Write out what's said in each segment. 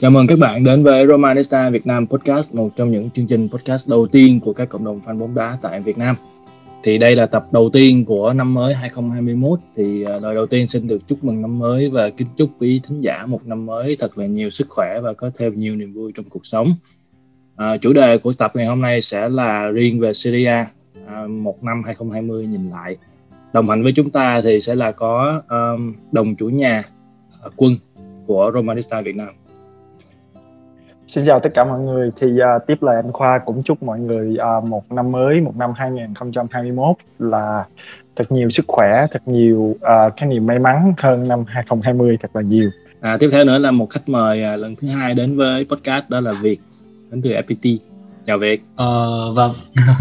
Chào mừng các bạn đến với Romanista Việt Nam Podcast, một trong những chương trình podcast đầu tiên của các cộng đồng fan bóng đá tại Việt Nam. Thì đây là tập đầu tiên của năm mới 2021 thì à, lời đầu tiên xin được chúc mừng năm mới và kính chúc quý thính giả một năm mới thật là nhiều sức khỏe và có thêm nhiều niềm vui trong cuộc sống. À, chủ đề của tập ngày hôm nay sẽ là riêng về Syria, à, một năm 2020 nhìn lại. Đồng hành với chúng ta thì sẽ là có um, đồng chủ nhà uh, Quân của Romanista Việt Nam. Xin chào tất cả mọi người. Thì uh, tiếp lời anh Khoa cũng chúc mọi người uh, một năm mới, một năm 2021 là thật nhiều sức khỏe, thật nhiều uh, cái niềm may mắn hơn năm 2020 thật là nhiều. À, tiếp theo nữa là một khách mời uh, lần thứ hai đến với podcast đó là Việt đến từ FPT. Chào Việt. Ờ, vâng.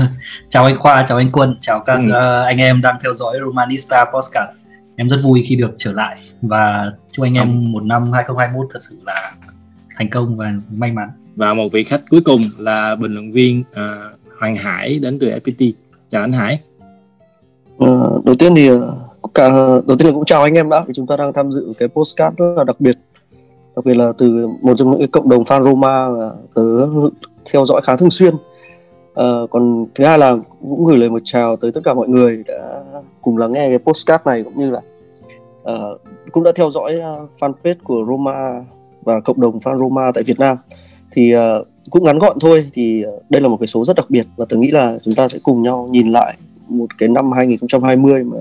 chào anh Khoa, chào anh Quân, chào các ừ. uh, anh em đang theo dõi Romanista Podcast. Em rất vui khi được trở lại và chúc anh em một năm 2021 thật sự là thành công và may mắn. Và một vị khách cuối cùng là bình luận viên uh, Hoàng Hải đến từ FPT chào anh Hải. Uh, đầu tiên thì uh, cả đầu tiên là cũng chào anh em đã vì chúng ta đang tham dự cái postcard rất là đặc biệt. Đặc biệt là từ một trong những cộng đồng fan Roma mà tớ theo dõi khá thường xuyên. Uh, còn thứ hai là cũng gửi lời một chào tới tất cả mọi người đã cùng lắng nghe cái postcard này cũng như là uh, cũng đã theo dõi uh, fanpage của Roma và cộng đồng fan Roma tại Việt Nam thì uh, cũng ngắn gọn thôi thì uh, đây là một cái số rất đặc biệt và tôi nghĩ là chúng ta sẽ cùng nhau nhìn lại một cái năm 2020 mà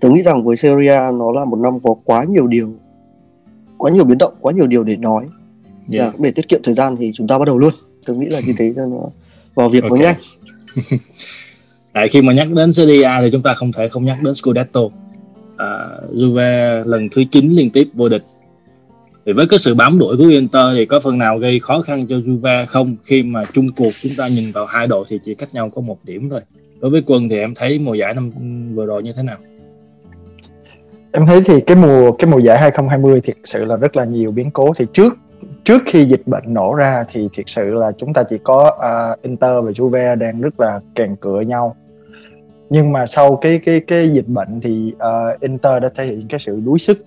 tôi nghĩ rằng với Serie A nó là một năm có quá nhiều điều quá nhiều biến động quá nhiều điều để nói yeah. để tiết kiệm thời gian thì chúng ta bắt đầu luôn tôi nghĩ là như thế cho nó vào việc okay. nhanh Tại khi mà nhắc đến Serie A thì chúng ta không thể không nhắc đến Scudetto. À, Juve lần thứ 9 liên tiếp vô địch thì với cái sự bám đuổi của Inter thì có phần nào gây khó khăn cho Juve không? Khi mà chung cuộc chúng ta nhìn vào hai đội thì chỉ cách nhau có một điểm thôi. Đối với quân thì em thấy mùa giải năm vừa rồi như thế nào? Em thấy thì cái mùa cái mùa giải 2020 thực sự là rất là nhiều biến cố. Thì trước trước khi dịch bệnh nổ ra thì thực sự là chúng ta chỉ có uh, Inter và Juve đang rất là kèn cửa nhau nhưng mà sau cái cái cái dịch bệnh thì uh, Inter đã thể hiện cái sự đuối sức.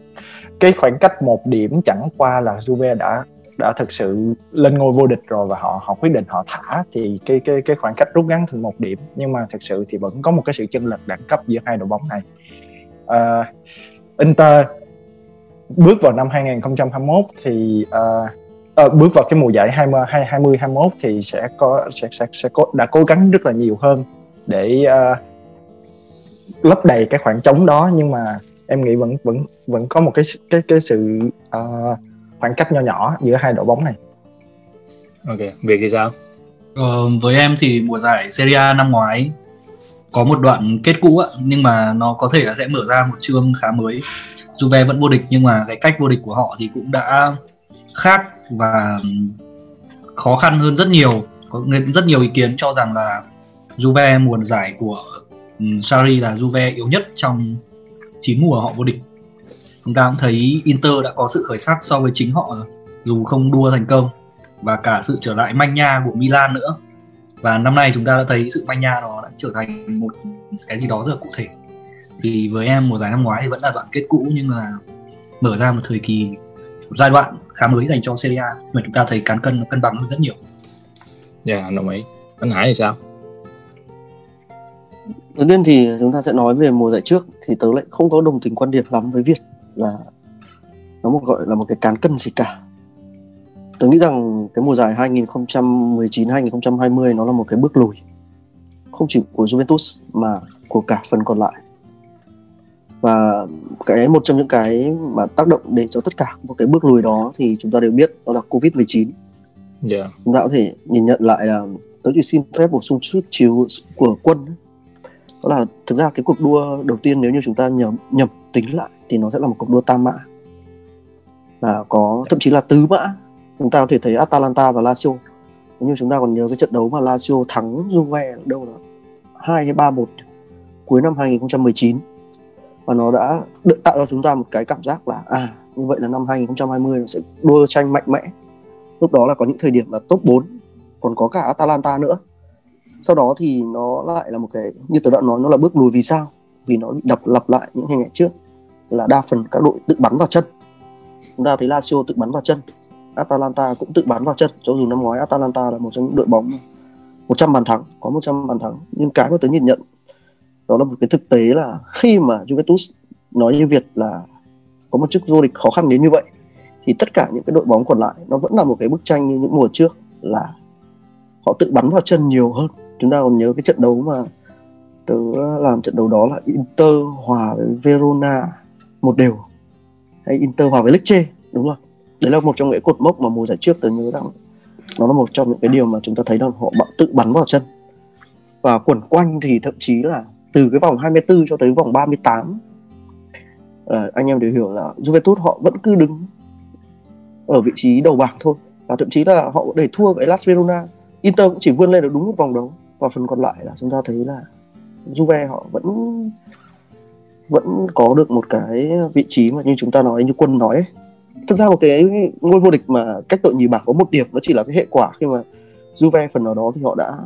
Cái khoảng cách một điểm chẳng qua là Juve đã đã thực sự lên ngôi vô địch rồi và họ họ quyết định họ thả thì cái cái cái khoảng cách rút ngắn thành một điểm. Nhưng mà thực sự thì vẫn có một cái sự chênh lệch đẳng cấp giữa hai đội bóng này. Uh, Inter bước vào năm 2021 thì uh, uh, bước vào cái mùa giải 20 20 21 thì sẽ có sẽ sẽ sẽ có đã cố gắng rất là nhiều hơn để uh, lấp đầy cái khoảng trống đó nhưng mà em nghĩ vẫn vẫn vẫn có một cái cái cái sự uh, khoảng cách nho nhỏ giữa hai đội bóng này. Ok, việc thì sao? Ờ, với em thì mùa giải Serie A năm ngoái có một đoạn kết cũ ạ, nhưng mà nó có thể là sẽ mở ra một chương khá mới. Juve vẫn vô địch nhưng mà cái cách vô địch của họ thì cũng đã khác và khó khăn hơn rất nhiều. Có rất nhiều ý kiến cho rằng là Juve mùa giải của Ừ, Sarri là Juve yếu nhất trong 9 mùa họ vô địch chúng ta cũng thấy Inter đã có sự khởi sắc so với chính họ rồi dù không đua thành công và cả sự trở lại manh nha của Milan nữa và năm nay chúng ta đã thấy sự manh nha đó đã trở thành một cái gì đó rất là cụ thể thì với em mùa giải năm ngoái thì vẫn là đoạn kết cũ nhưng là mở ra một thời kỳ một giai đoạn khá mới dành cho Serie A mà chúng ta thấy cán cân cân bằng hơn rất nhiều. Dạ, yeah, đồng ý. Anh Hải thì sao? Đầu tiên thì chúng ta sẽ nói về mùa giải trước. Thì tớ lại không có đồng tình quan điểm lắm với việc là nó một gọi là một cái cán cân gì cả. Tớ nghĩ rằng cái mùa giải 2019 2020 nó là một cái bước lùi. Không chỉ của Juventus mà của cả phần còn lại. Và cái một trong những cái mà tác động để cho tất cả một cái bước lùi đó thì chúng ta đều biết đó là Covid 19 yeah. chúng ta có thể nhìn nhận lại là tớ chỉ xin phép bổ sung chút chiếu của quân đó là thực ra cái cuộc đua đầu tiên nếu như chúng ta nhầm nhập tính lại thì nó sẽ là một cuộc đua tam mã. Là có, thậm chí là tứ mã. Chúng ta có thể thấy Atalanta và Lazio. Nếu như chúng ta còn nhớ cái trận đấu mà Lazio thắng Juve đâu đó, hai hay ba một, cuối năm 2019 và nó đã tạo cho chúng ta một cái cảm giác là à như vậy là năm 2020 nó sẽ đua tranh mạnh mẽ. Lúc đó là có những thời điểm là top 4 còn có cả Atalanta nữa sau đó thì nó lại là một cái, như tớ đã nói, nó là bước lùi vì sao? Vì nó bị đập lặp lại những hình ảnh trước, là đa phần các đội tự bắn vào chân. Chúng ta thấy Lazio tự bắn vào chân, Atalanta cũng tự bắn vào chân. Cho dù năm ngoái Atalanta là một trong những đội bóng 100 bàn thắng, có 100 bàn thắng. Nhưng cái mà tớ nhìn nhận, đó là một cái thực tế là khi mà Juventus nói như Việt là có một chức vô địch khó khăn đến như vậy, thì tất cả những cái đội bóng còn lại nó vẫn là một cái bức tranh như những mùa trước là họ tự bắn vào chân nhiều hơn chúng ta còn nhớ cái trận đấu mà tớ làm trận đấu đó là Inter hòa với Verona một đều. Hay Inter hòa với Lecce, đúng không đấy là một trong những cột mốc mà mùa giải trước tớ nhớ rằng nó là một trong những cái điều mà chúng ta thấy rằng họ tự bắn vào chân. Và quẩn quanh thì thậm chí là từ cái vòng 24 cho tới vòng 38 là anh em đều hiểu là Juventus họ vẫn cứ đứng ở vị trí đầu bảng thôi. Và thậm chí là họ để thua với Las Verona Inter cũng chỉ vươn lên được đúng một vòng đấu và phần còn lại là chúng ta thấy là Juve họ vẫn vẫn có được một cái vị trí mà như chúng ta nói, như quân nói ấy. thực ra một cái ngôi vô địch mà cách đội nhì bảng có một điểm nó chỉ là cái hệ quả khi mà Juve phần nào đó thì họ đã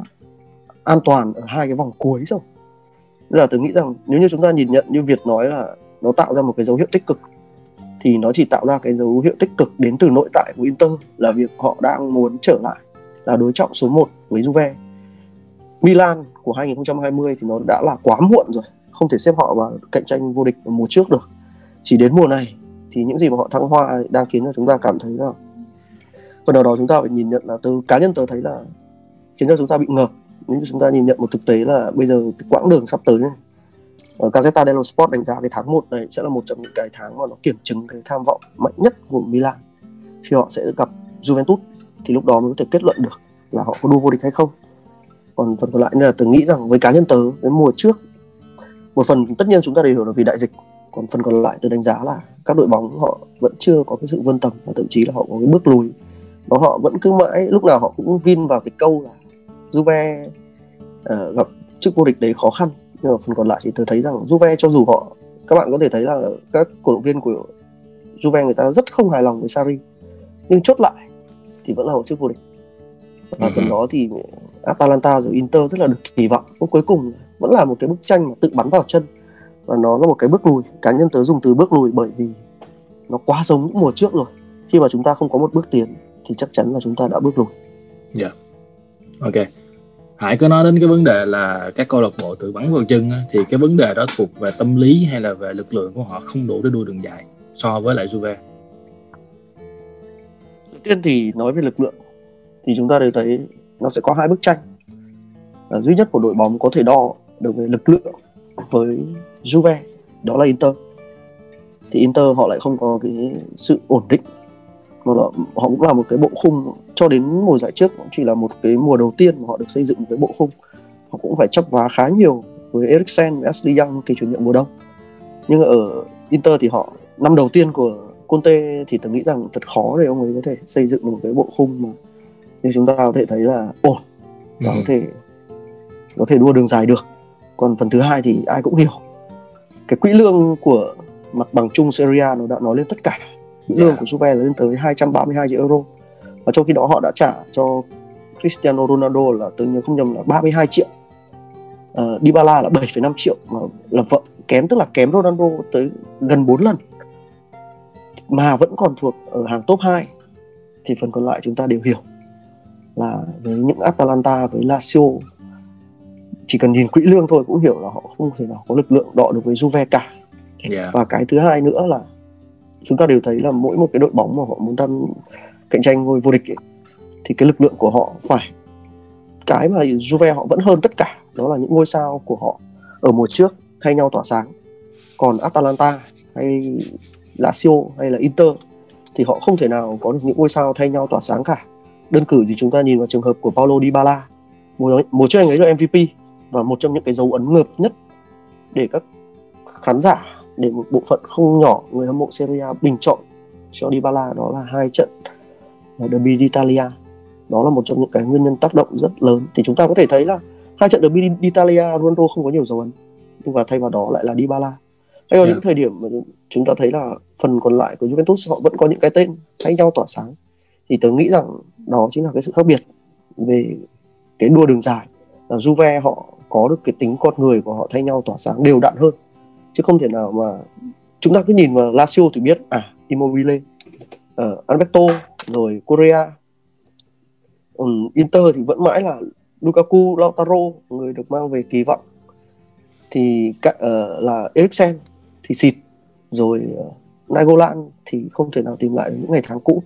an toàn ở hai cái vòng cuối rồi nên là tôi nghĩ rằng nếu như chúng ta nhìn nhận như Việt nói là nó tạo ra một cái dấu hiệu tích cực, thì nó chỉ tạo ra cái dấu hiệu tích cực đến từ nội tại của Inter là việc họ đang muốn trở lại là đối trọng số 1 với Juve. Milan của 2020 thì nó đã là quá muộn rồi, không thể xếp họ vào cạnh tranh vô địch mùa trước được. Chỉ đến mùa này thì những gì mà họ thăng hoa đang khiến cho chúng ta cảm thấy là phần đầu đó chúng ta phải nhìn nhận là từ cá nhân tôi thấy là khiến cho chúng ta bị ngợp. Nếu chúng ta nhìn nhận một thực tế là bây giờ cái quãng đường sắp tới này ở Gazeta dello Sport đánh giá cái tháng 1 này sẽ là một trong những cái tháng mà nó kiểm chứng cái tham vọng mạnh nhất của Milan khi họ sẽ gặp Juventus thì lúc đó mới có thể kết luận được là họ có đua vô địch hay không còn phần còn lại nên là tôi nghĩ rằng với cá nhân tớ cái mùa trước một phần tất nhiên chúng ta đều hiểu là vì đại dịch. Còn phần còn lại tôi đánh giá là các đội bóng họ vẫn chưa có cái sự vươn tầm và thậm chí là họ có cái bước lùi. Đó họ vẫn cứ mãi lúc nào họ cũng vin vào cái câu là Juve uh, gặp chức vô địch đấy khó khăn. Nhưng mà phần còn lại thì tôi thấy rằng Juve cho dù họ các bạn có thể thấy là các cổ động viên của Juve người ta rất không hài lòng với Sarri nhưng chốt lại thì vẫn là một chức vô địch. Và uh-huh. phần đó thì Atalanta rồi Inter rất là được kỳ vọng nhưng cuối cùng vẫn là một cái bức tranh mà tự bắn vào chân và nó là một cái bước lùi cá nhân tớ dùng từ bước lùi bởi vì nó quá giống những mùa trước rồi khi mà chúng ta không có một bước tiến thì chắc chắn là chúng ta đã bước lùi. Dạ. Yeah. Ok. Hải có nói đến cái vấn đề là các câu lạc bộ tự bắn vào chân thì cái vấn đề đó thuộc về tâm lý hay là về lực lượng của họ không đủ để đua đường dài so với lại Juve. Đầu tiên thì nói về lực lượng thì chúng ta đều thấy nó sẽ có hai bức tranh. à, duy nhất của đội bóng có thể đo được về lực lượng với Juve đó là Inter. Thì Inter họ lại không có cái sự ổn định mà họ, họ cũng là một cái bộ khung cho đến mùa giải trước cũng chỉ là một cái mùa đầu tiên mà họ được xây dựng một cái bộ khung họ cũng phải chấp vá khá nhiều với Eriksen với Ashley Young kỳ chủ nhiệm mùa đông nhưng ở Inter thì họ năm đầu tiên của Conte thì tôi nghĩ rằng thật khó để ông ấy có thể xây dựng một cái bộ khung mà như chúng ta có thể thấy là ổn và ừ. có thể có thể đua đường dài được. Còn phần thứ hai thì ai cũng hiểu. Cái quỹ lương của mặt bằng chung Serie A nó đã nói lên tất cả. Quỹ lương yeah. của Juve là lên tới 232 triệu euro. Và trong khi đó họ đã trả cho Cristiano Ronaldo là tôi nhớ không nhầm là 32 triệu. Uh, Dybala là 7,5 triệu mà là vợ kém tức là kém Ronaldo tới gần 4 lần. Mà vẫn còn thuộc ở hàng top 2 thì phần còn lại chúng ta đều hiểu là với những Atalanta với Lazio chỉ cần nhìn quỹ lương thôi cũng hiểu là họ không thể nào có lực lượng đọ được với Juve cả. Yeah. và cái thứ hai nữa là chúng ta đều thấy là mỗi một cái đội bóng mà họ muốn tham cạnh tranh ngôi vô địch ấy, thì cái lực lượng của họ phải cái mà Juve họ vẫn hơn tất cả đó là những ngôi sao của họ ở mùa trước thay nhau tỏa sáng. Còn Atalanta hay Lazio hay là Inter thì họ không thể nào có được những ngôi sao thay nhau tỏa sáng cả đơn cử thì chúng ta nhìn vào trường hợp của Paulo Dybala. Mùa, mùa trước anh ấy được MVP và một trong những cái dấu ấn ngợp nhất để các khán giả để một bộ phận không nhỏ người hâm mộ Serie A bình chọn cho Dybala đó là hai trận Derby d'Italia. Đó là một trong những cái nguyên nhân tác động rất lớn. Thì chúng ta có thể thấy là hai trận Derby d'Italia Ronaldo không có nhiều dấu ấn nhưng và thay vào đó lại là Dybala. Hay có yeah. những thời điểm mà chúng ta thấy là phần còn lại của Juventus họ vẫn có những cái tên thay nhau tỏa sáng. Thì tớ nghĩ rằng đó chính là cái sự khác biệt về cái đua đường dài. Là Juve họ có được cái tính con người của họ thay nhau tỏa sáng đều đặn hơn. Chứ không thể nào mà chúng ta cứ nhìn vào Lazio thì biết à Immobile uh, Alberto rồi Korea um, Inter thì vẫn mãi là Lukaku Lautaro người được mang về kỳ vọng. Thì uh, là Eriksen thì xịt rồi uh, Nagolan thì không thể nào tìm lại những ngày tháng cũ.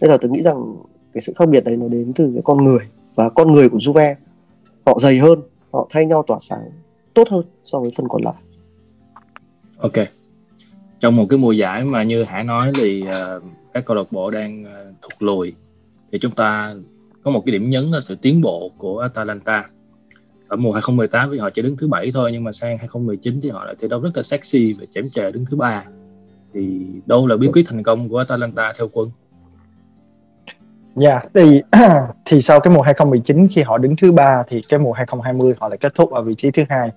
Nên là tôi nghĩ rằng cái sự khác biệt đấy nó đến từ cái con người và con người của Juve. Họ dày hơn họ thay nhau tỏa sáng tốt hơn so với phần còn lại. Ok. Trong một cái mùa giải mà như Hải nói thì uh, các câu lạc bộ đang uh, thụt lùi. Thì chúng ta có một cái điểm nhấn là sự tiến bộ của Atalanta. Ở mùa 2018 thì họ chỉ đứng thứ bảy thôi nhưng mà sang 2019 thì họ lại thi đấu rất là sexy và chém chề đứng thứ ba. Thì đâu là bí quyết thành công của Atalanta theo quân? Dạ, yeah, thì thì sau cái mùa 2019 khi họ đứng thứ ba thì cái mùa 2020 họ lại kết thúc ở vị trí thứ hai.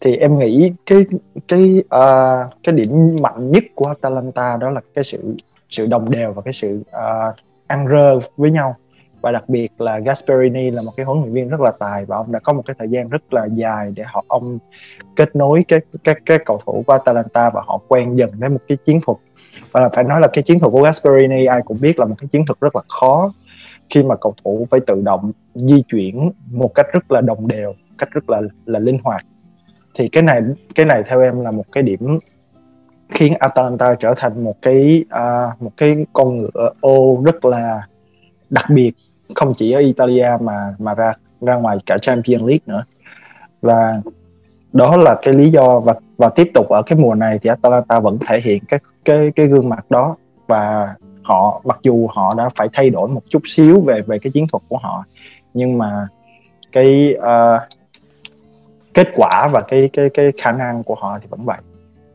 Thì em nghĩ cái cái uh, cái điểm mạnh nhất của Atalanta đó là cái sự sự đồng đều và cái sự uh, ăn rơ với nhau và đặc biệt là Gasperini là một cái huấn luyện viên rất là tài và ông đã có một cái thời gian rất là dài để họ ông kết nối các các các cầu thủ của Atalanta và họ quen dần với một cái chiến thuật và phải nói là cái chiến thuật của Gasperini ai cũng biết là một cái chiến thuật rất là khó khi mà cầu thủ phải tự động di chuyển một cách rất là đồng đều cách rất là là linh hoạt. Thì cái này cái này theo em là một cái điểm khiến Atalanta trở thành một cái à, một cái con ngựa ô rất là đặc biệt không chỉ ở Italia mà mà ra ra ngoài cả Champions League nữa. Và đó là cái lý do và và tiếp tục ở cái mùa này thì Atalanta vẫn thể hiện cái cái cái gương mặt đó. Và họ mặc dù họ đã phải thay đổi một chút xíu về về cái chiến thuật của họ nhưng mà cái uh, kết quả và cái cái cái khả năng của họ thì vẫn vậy.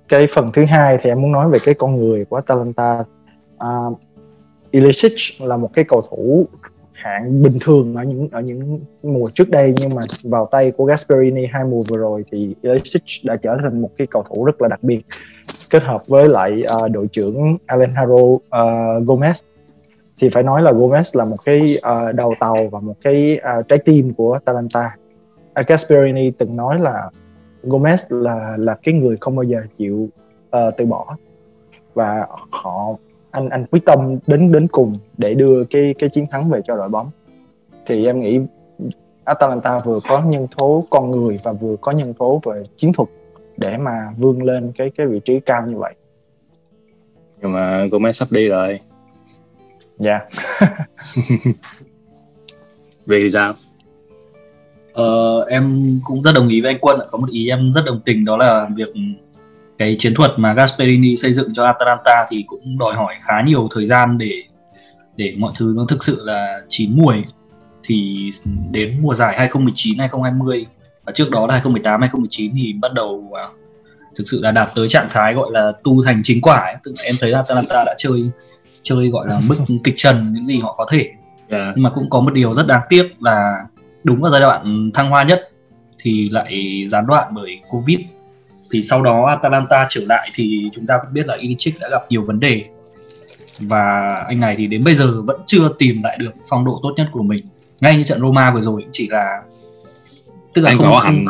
Cái phần thứ hai thì em muốn nói về cái con người của Atalanta. Uh, Ilicic là một cái cầu thủ hạng bình thường ở những ở những mùa trước đây nhưng mà vào tay của Gasperini hai mùa vừa rồi thì Ilicic đã trở thành một cái cầu thủ rất là đặc biệt kết hợp với lại uh, đội trưởng Alejandro uh, Gomez thì phải nói là Gomez là một cái uh, đầu tàu và một cái uh, trái tim của Atalanta. Uh, Gasperini từng nói là Gomez là là cái người không bao giờ chịu uh, từ bỏ và họ anh anh quyết tâm đến đến cùng để đưa cái cái chiến thắng về cho đội bóng. Thì em nghĩ Atalanta vừa có nhân tố con người và vừa có nhân tố về chiến thuật để mà vươn lên cái cái vị trí cao như vậy. Nhưng mà Gomez sắp đi rồi. Dạ. Yeah. vì sao? Ờ, em cũng rất đồng ý với anh Quân có một ý em rất đồng tình đó là việc cái chiến thuật mà Gasperini xây dựng cho Atalanta thì cũng đòi hỏi khá nhiều thời gian để để mọi thứ nó thực sự là chín mùi thì đến mùa giải 2019 2020 và trước đó là 2018 2019 thì bắt đầu uh, thực sự là đạt tới trạng thái gọi là tu thành chính quả ấy. tức là em thấy Atalanta đã chơi chơi gọi là mức kịch trần những gì họ có thể yeah. Dạ. nhưng mà cũng có một điều rất đáng tiếc là đúng vào giai đoạn thăng hoa nhất thì lại gián đoạn bởi covid thì sau đó Atalanta trở lại thì chúng ta cũng biết là Ilicic đã gặp nhiều vấn đề. Và anh này thì đến bây giờ vẫn chưa tìm lại được phong độ tốt nhất của mình. Ngay như trận Roma vừa rồi chỉ là tức là anh không, bỏ hành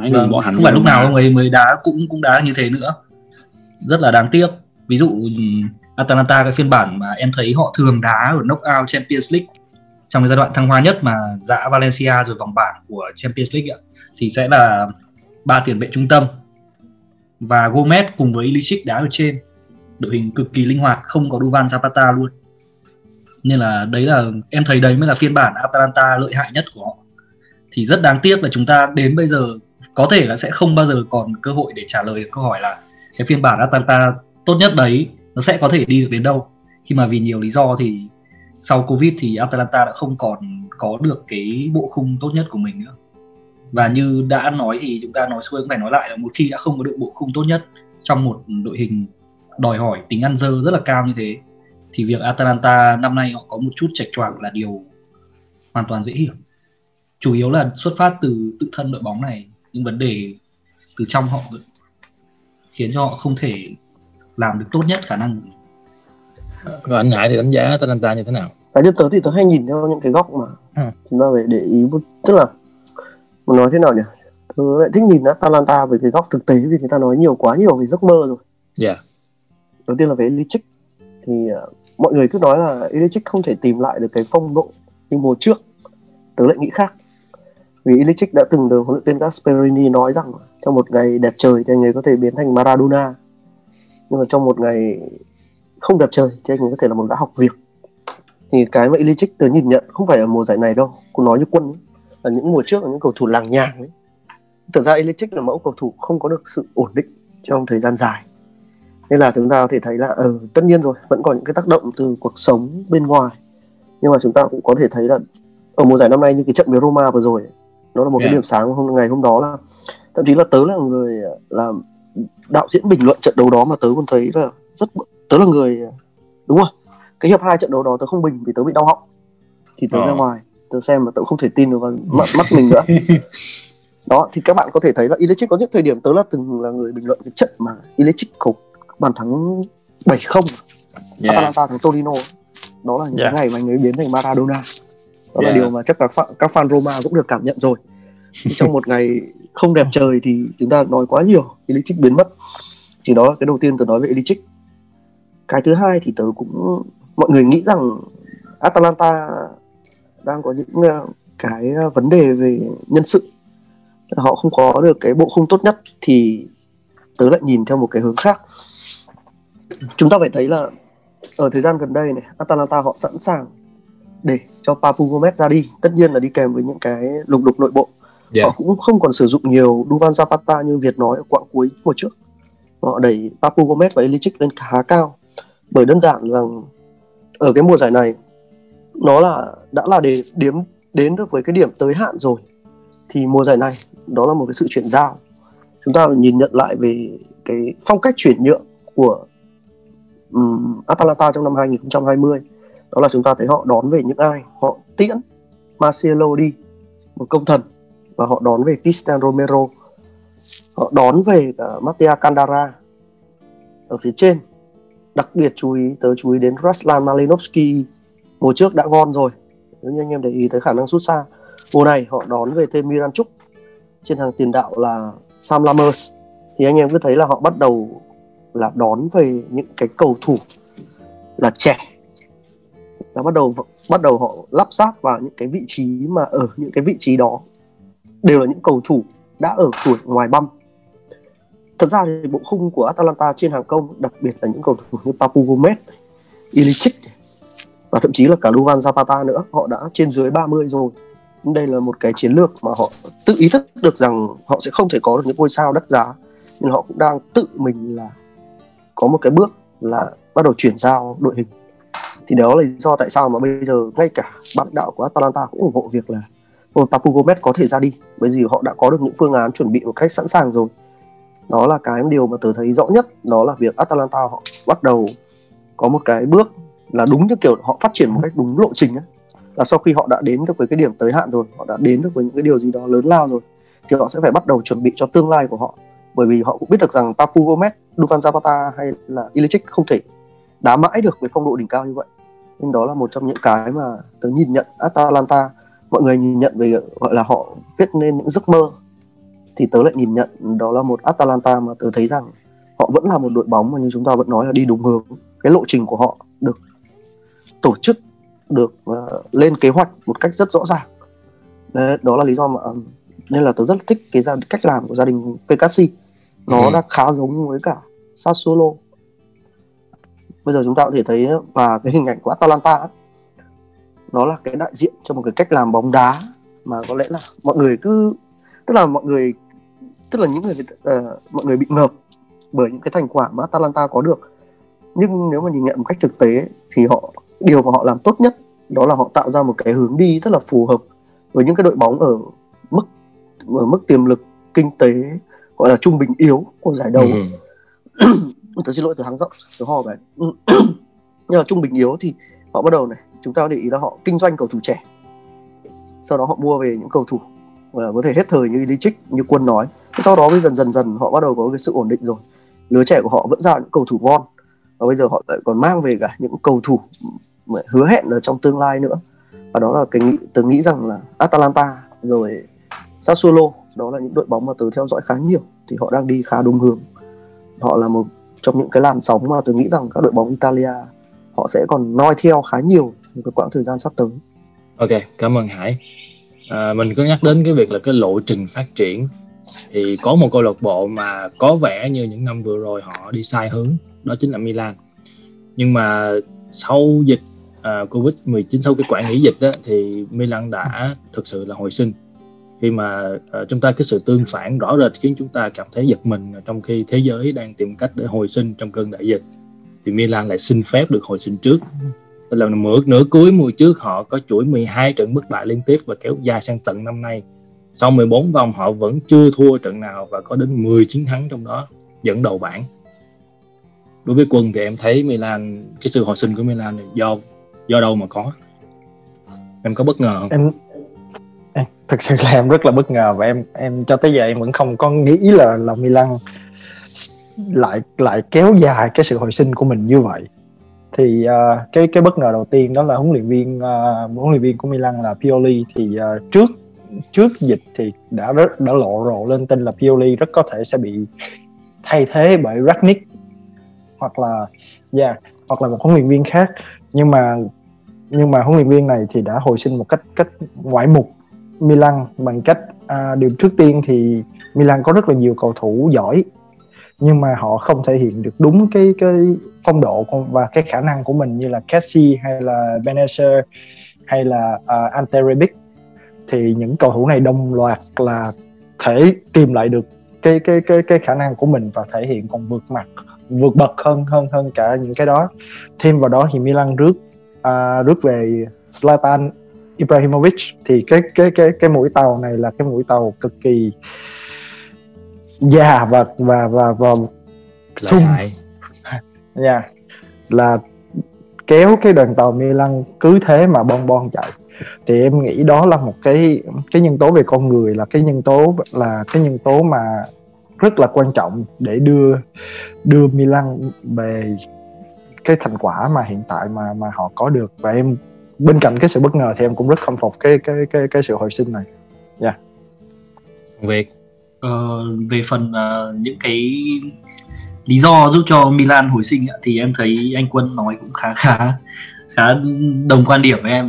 anh vâng, bỏ hành không phải lúc nào ông ấy mới đá cũng cũng đá như thế nữa. Rất là đáng tiếc. Ví dụ Atalanta cái phiên bản mà em thấy họ thường đá ở knockout Champions League trong cái giai đoạn thăng hoa nhất mà dã Valencia rồi vòng bảng của Champions League ạ, thì sẽ là ba tiền vệ trung tâm và Gomez cùng với Ilicic đá ở trên. Đội hình cực kỳ linh hoạt, không có Duvan Zapata luôn. Nên là đấy là, em thấy đấy mới là phiên bản Atalanta lợi hại nhất của họ. Thì rất đáng tiếc là chúng ta đến bây giờ có thể là sẽ không bao giờ còn cơ hội để trả lời câu hỏi là cái phiên bản Atalanta tốt nhất đấy nó sẽ có thể đi được đến đâu. Khi mà vì nhiều lý do thì sau Covid thì Atalanta đã không còn có được cái bộ khung tốt nhất của mình nữa và như đã nói thì chúng ta nói xuôi cũng phải nói lại là một khi đã không có đội bộ khung tốt nhất trong một đội hình đòi hỏi tính ăn dơ rất là cao như thế thì việc Atalanta năm nay họ có một chút chệch choạng là điều hoàn toàn dễ hiểu chủ yếu là xuất phát từ tự thân đội bóng này những vấn đề từ trong họ khiến cho họ không thể làm được tốt nhất khả năng của anh Hải thì đánh giá Atalanta như thế nào? Cá nhân tớ thì tớ hay nhìn theo những cái góc mà ừ. chúng ta phải để ý một tức là nói thế nào nhỉ? Tớ lại thích nhìn Atalanta với cái góc thực tế vì người ta nói nhiều quá nhiều về giấc mơ rồi. Yeah. đầu tiên là về Ilicic. Thì uh, mọi người cứ nói là Ilicic không thể tìm lại được cái phong độ như mùa trước. Tớ lại nghĩ khác. Vì Ilicic đã từng được huấn luyện viên Gasperini nói rằng trong một ngày đẹp trời thì anh ấy có thể biến thành Maradona. Nhưng mà trong một ngày không đẹp trời thì anh ấy có thể là một gã học việc. Thì cái mà Ilicic tớ nhìn nhận không phải ở mùa giải này đâu. Cũng nói như quân ấy, là những mùa trước là những cầu thủ làng nhàng ấy. Thực ra Ilicic là mẫu cầu thủ không có được sự ổn định trong thời gian dài. Nên là chúng ta có thể thấy là ừ, tất nhiên rồi vẫn có những cái tác động từ cuộc sống bên ngoài. Nhưng mà chúng ta cũng có thể thấy là ở mùa giải năm nay như cái trận với Roma vừa rồi nó là một yeah. cái điểm sáng hôm ngày hôm đó là thậm chí là tớ là người là đạo diễn bình luận trận đấu đó mà tớ còn thấy là rất tớ là người đúng rồi cái hiệp hai trận đấu đó tớ không bình vì tớ bị đau họng. Thì tớ ờ. ra ngoài tớ xem mà tớ không thể tin được vào mắt, mắt mình nữa. Đó thì các bạn có thể thấy là Ilicic có những thời điểm tớ là từng là người bình luận cái trận mà Ilicic có bàn thắng 7-0 yeah. Atalanta thắng Torino. Đó là những yeah. ngày mà anh ấy biến thành Maradona. Đó yeah. là điều mà chắc các các fan Roma cũng được cảm nhận rồi. Trong một ngày không đẹp trời thì chúng ta nói quá nhiều Ilicic biến mất. Thì đó cái đầu tiên tớ nói về Ilicic cái thứ hai thì tớ cũng mọi người nghĩ rằng Atalanta đang có những ờ, cái vấn đề về nhân sự. Họ không có được cái bộ khung tốt nhất thì tớ lại nhìn theo một cái hướng khác. Chúng ta phải thấy là ở thời gian gần đây này Atalanta họ sẵn sàng để cho Papu Gomez ra đi. Tất nhiên là đi kèm với những cái lục đục nội bộ. Yeah. họ cũng không còn sử dụng nhiều Duvan Zapata như Việt nói ở quãng cuối mùa trước. Họ đẩy Papu Gomez và Ilicic lên khá cao bởi đơn giản rằng ở cái mùa giải này nó là đã là để điểm đến được với cái điểm tới hạn rồi. Thì mùa giải này đó là một cái sự chuyển giao. Chúng ta nhìn nhận lại về cái phong cách chuyển nhượng của um, Atalanta trong năm 2020 đó là chúng ta thấy họ đón về những ai? Họ tiễn Marcelo đi một công thần và họ đón về Cristiano Romero. Họ đón về à, cả Mattia Candara ở phía trên. Đặc biệt chú ý tới chú ý đến Ruslan Malinovsky mùa trước đã ngon rồi nếu như anh em để ý tới khả năng sút xa. Mùa này họ đón về thêm Miranchuk trên hàng tiền đạo là Sam Lammers. Thì anh em cứ thấy là họ bắt đầu là đón về những cái cầu thủ là trẻ. Đã bắt đầu bắt đầu họ lắp ráp vào những cái vị trí mà ở những cái vị trí đó. Đều là những cầu thủ đã ở tuổi ngoài băm. Thật ra thì bộ khung của Atalanta trên hàng công đặc biệt là những cầu thủ như Papu Gomez, Ilicic và thậm chí là cả Luvan Zapata nữa, họ đã trên dưới 30 rồi. Đây là một cái chiến lược mà họ tự ý thức được rằng họ sẽ không thể có được những ngôi sao đắt giá. Nhưng họ cũng đang tự mình là có một cái bước là bắt đầu chuyển giao đội hình. Thì đó là lý do tại sao mà bây giờ ngay cả bạn đạo của Atalanta cũng ủng hộ việc là Papu Gomez có thể ra đi. Bởi vì họ đã có được những phương án chuẩn bị một cách sẵn sàng rồi. Đó là cái điều mà tớ thấy rõ nhất, đó là việc Atalanta họ bắt đầu có một cái bước là đúng như kiểu họ phát triển một cách đúng lộ trình ấy. là sau khi họ đã đến được với cái điểm tới hạn rồi họ đã đến được với những cái điều gì đó lớn lao rồi thì họ sẽ phải bắt đầu chuẩn bị cho tương lai của họ. Bởi vì họ cũng biết được rằng Papu Gomez, Duvan Zapata hay là Ilicic không thể đá mãi được với phong độ đỉnh cao như vậy. Nên đó là một trong những cái mà tớ nhìn nhận Atalanta mọi người nhìn nhận về gọi là họ viết nên những giấc mơ thì tớ lại nhìn nhận đó là một Atalanta mà tớ thấy rằng họ vẫn là một đội bóng mà như chúng ta vẫn nói là đi đúng hướng. Cái lộ trình của họ được tổ chức được uh, lên kế hoạch một cách rất rõ ràng. Đấy, đó là lý do mà nên là tớ rất thích cái gia, cách làm của gia đình Pekasi. Nó ừ. đã khá giống với cả Sassuolo. Bây giờ chúng ta có thể thấy và cái hình ảnh của Atalanta nó là cái đại diện cho một cái cách làm bóng đá mà có lẽ là mọi người cứ tức là mọi người tức là những người uh, mọi người bị ngợp bởi những cái thành quả mà Atalanta có được. Nhưng nếu mà nhìn nhận một cách thực tế thì họ điều mà họ làm tốt nhất đó là họ tạo ra một cái hướng đi rất là phù hợp với những cái đội bóng ở mức ở mức tiềm lực kinh tế gọi là trung bình yếu của giải đấu. Ừ. tôi xin lỗi từ háng rộng từ ho vậy nhưng mà trung bình yếu thì họ bắt đầu này chúng ta để ý là họ kinh doanh cầu thủ trẻ. Sau đó họ mua về những cầu thủ và có thể hết thời như Ilicic như quân nói. Sau đó dần dần dần họ bắt đầu có cái sự ổn định rồi. Lứa trẻ của họ vẫn ra những cầu thủ ngon và bây giờ họ lại còn mang về cả những cầu thủ hứa hẹn ở trong tương lai nữa. Và đó là cái nghĩ tôi nghĩ rằng là Atalanta rồi Sassuolo đó là những đội bóng mà tôi theo dõi khá nhiều thì họ đang đi khá đúng hướng. Họ là một trong những cái làn sóng mà tôi nghĩ rằng các đội bóng Italia họ sẽ còn noi theo khá nhiều trong cái quãng thời gian sắp tới. Ok, cảm ơn Hải. À, mình có nhắc đến cái việc là cái lộ trình phát triển. Thì có một câu lạc bộ mà có vẻ như những năm vừa rồi họ đi sai hướng đó chính là Milan. Nhưng mà sau dịch à, uh, Covid-19 sau cái quản nghỉ dịch đó, thì Milan đã thực sự là hồi sinh. Khi mà uh, chúng ta cái sự tương phản rõ rệt khiến chúng ta cảm thấy giật mình trong khi thế giới đang tìm cách để hồi sinh trong cơn đại dịch thì Milan lại xin phép được hồi sinh trước. Tức là nửa, nửa cuối mùa trước họ có chuỗi 12 trận bất bại liên tiếp và kéo dài sang tận năm nay. Sau 14 vòng họ vẫn chưa thua trận nào và có đến 10 chiến thắng trong đó dẫn đầu bảng đối với quân thì em thấy Milan cái sự hồi sinh của Milan này do do đâu mà có? Em có bất ngờ không? Em thực sự là em rất là bất ngờ và em em cho tới giờ em vẫn không có nghĩ là là Milan lại lại kéo dài cái sự hồi sinh của mình như vậy. Thì uh, cái cái bất ngờ đầu tiên đó là huấn luyện viên uh, huấn luyện viên của Milan là Pioli. Thì uh, trước trước dịch thì đã rất đã lộ rộ lên tin là Pioli rất có thể sẽ bị thay thế bởi Ragnick hoặc là yeah, hoặc là một huấn luyện viên khác. Nhưng mà nhưng mà huấn luyện viên này thì đã hồi sinh một cách cách ngoại mục Milan bằng cách à, điều trước tiên thì Milan có rất là nhiều cầu thủ giỏi nhưng mà họ không thể hiện được đúng cái cái phong độ và cái khả năng của mình như là Cassie hay là Benacer hay là uh, Ante Rebic. Thì những cầu thủ này đồng loạt là thể tìm lại được cái cái cái cái khả năng của mình và thể hiện còn vượt mặt vượt bậc hơn hơn hơn cả những cái đó. Thêm vào đó thì Milan rước uh, rước về Zlatan Ibrahimovic. Thì cái cái cái cái mũi tàu này là cái mũi tàu cực kỳ già và và và và sung. Yeah. là kéo cái đoàn tàu Milan cứ thế mà bon bon chạy. Thì em nghĩ đó là một cái cái nhân tố về con người là cái nhân tố là cái nhân tố mà rất là quan trọng để đưa đưa Milan về cái thành quả mà hiện tại mà mà họ có được và em bên cạnh cái sự bất ngờ thì em cũng rất khâm phục cái cái cái cái sự hồi sinh này. Dạ. Yeah. Việc ờ, về phần uh, những cái lý do giúp cho Milan hồi sinh thì em thấy anh Quân nói cũng khá khá khá đồng quan điểm với em.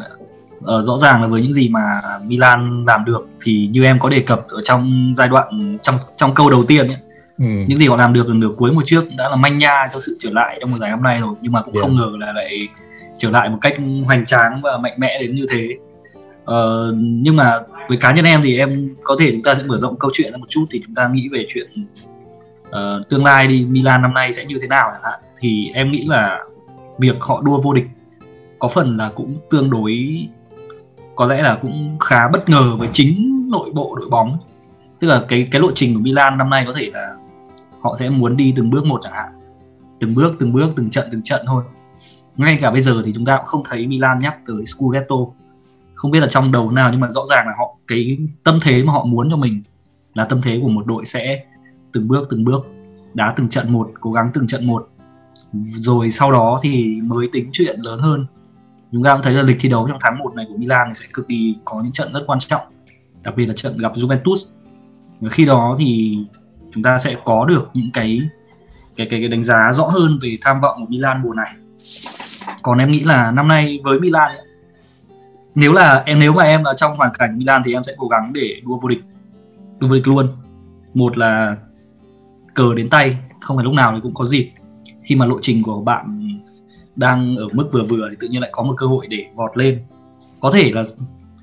Ờ, rõ ràng là với những gì mà Milan làm được thì như em có đề cập ở trong giai đoạn trong trong câu đầu tiên ấy, ừ. những gì họ làm được ở nửa cuối mùa trước đã là manh nha cho sự trở lại trong mùa giải năm nay rồi nhưng mà cũng yeah. không ngờ là lại trở lại một cách hoành tráng và mạnh mẽ đến như thế uh, nhưng mà với cá nhân em thì em có thể chúng ta sẽ mở rộng câu chuyện ra một chút thì chúng ta nghĩ về chuyện uh, tương lai đi Milan năm nay sẽ như thế nào chẳng hạn thì em nghĩ là việc họ đua vô địch có phần là cũng tương đối có lẽ là cũng khá bất ngờ với chính nội bộ đội bóng. Tức là cái cái lộ trình của Milan năm nay có thể là họ sẽ muốn đi từng bước một chẳng hạn. Từng bước từng bước, từng trận từng trận thôi. Ngay cả bây giờ thì chúng ta cũng không thấy Milan nhắc tới Scudetto. Không biết là trong đầu nào nhưng mà rõ ràng là họ, cái tâm thế mà họ muốn cho mình là tâm thế của một đội sẽ từng bước từng bước đá từng trận một, cố gắng từng trận một. Rồi sau đó thì mới tính chuyện lớn hơn chúng ta cũng thấy là lịch thi đấu trong tháng 1 này của Milan thì sẽ cực kỳ có những trận rất quan trọng. Đặc biệt là trận gặp Juventus. Và khi đó thì chúng ta sẽ có được những cái cái cái, cái đánh giá rõ hơn về tham vọng của Milan mùa này. Còn em nghĩ là năm nay với Milan ấy, nếu là em nếu mà em là trong hoàn cảnh Milan thì em sẽ cố gắng để đua vô địch. Đua vô địch luôn. Một là cờ đến tay không phải lúc nào thì cũng có dịp. Khi mà lộ trình của bạn đang ở mức vừa vừa thì tự nhiên lại có một cơ hội để vọt lên. Có thể là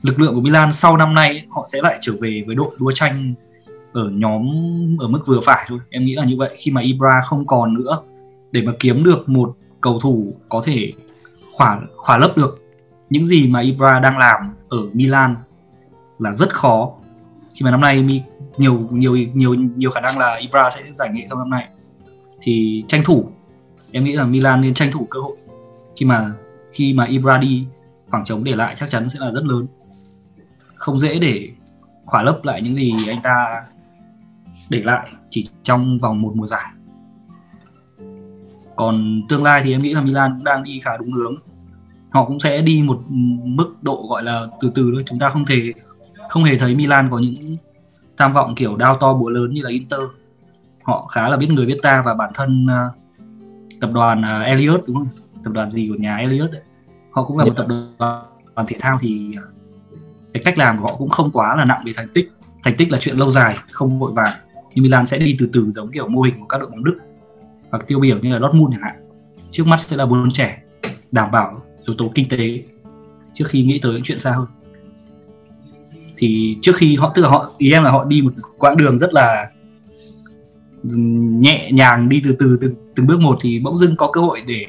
lực lượng của Milan sau năm nay họ sẽ lại trở về với đội đua tranh ở nhóm ở mức vừa phải thôi. Em nghĩ là như vậy. Khi mà Ibra không còn nữa, để mà kiếm được một cầu thủ có thể khỏa khỏa lấp được, những gì mà Ibra đang làm ở Milan là rất khó. Khi mà năm nay mi, nhiều nhiều nhiều nhiều khả năng là Ibra sẽ giải nghệ trong năm nay. Thì tranh thủ, em nghĩ là Milan nên tranh thủ cơ hội khi mà khi mà Ibra đi khoảng trống để lại chắc chắn sẽ là rất lớn. Không dễ để khỏa lấp lại những gì anh ta để lại chỉ trong vòng một mùa giải. Còn tương lai thì em nghĩ là Milan cũng đang đi khá đúng hướng. Họ cũng sẽ đi một mức độ gọi là từ từ thôi. Chúng ta không thể không hề thấy Milan có những tham vọng kiểu đao to búa lớn như là Inter. Họ khá là biết người biết ta và bản thân uh, tập đoàn à, uh, Elliot đúng không? Tập đoàn gì của nhà Elliot ấy. họ cũng là một Dạ. tập đoàn thể thao thì ờ, cái cách làm của họ cũng không quá là nặng về thành tích thành tích là chuyện lâu dài không vội vàng nhưng Milan sẽ đi từ từ giống kiểu mô hình của các đội bóng Đức hoặc tiêu biểu như là Dortmund chẳng hạn trước mắt sẽ là bốn trẻ đảm bảo yếu tố kinh tế trước khi nghĩ tới những chuyện xa hơn thì trước khi họ tức là họ ý em là họ đi một quãng đường rất là nhẹ nhàng đi từ từ từng, từng bước một thì bỗng dưng có cơ hội để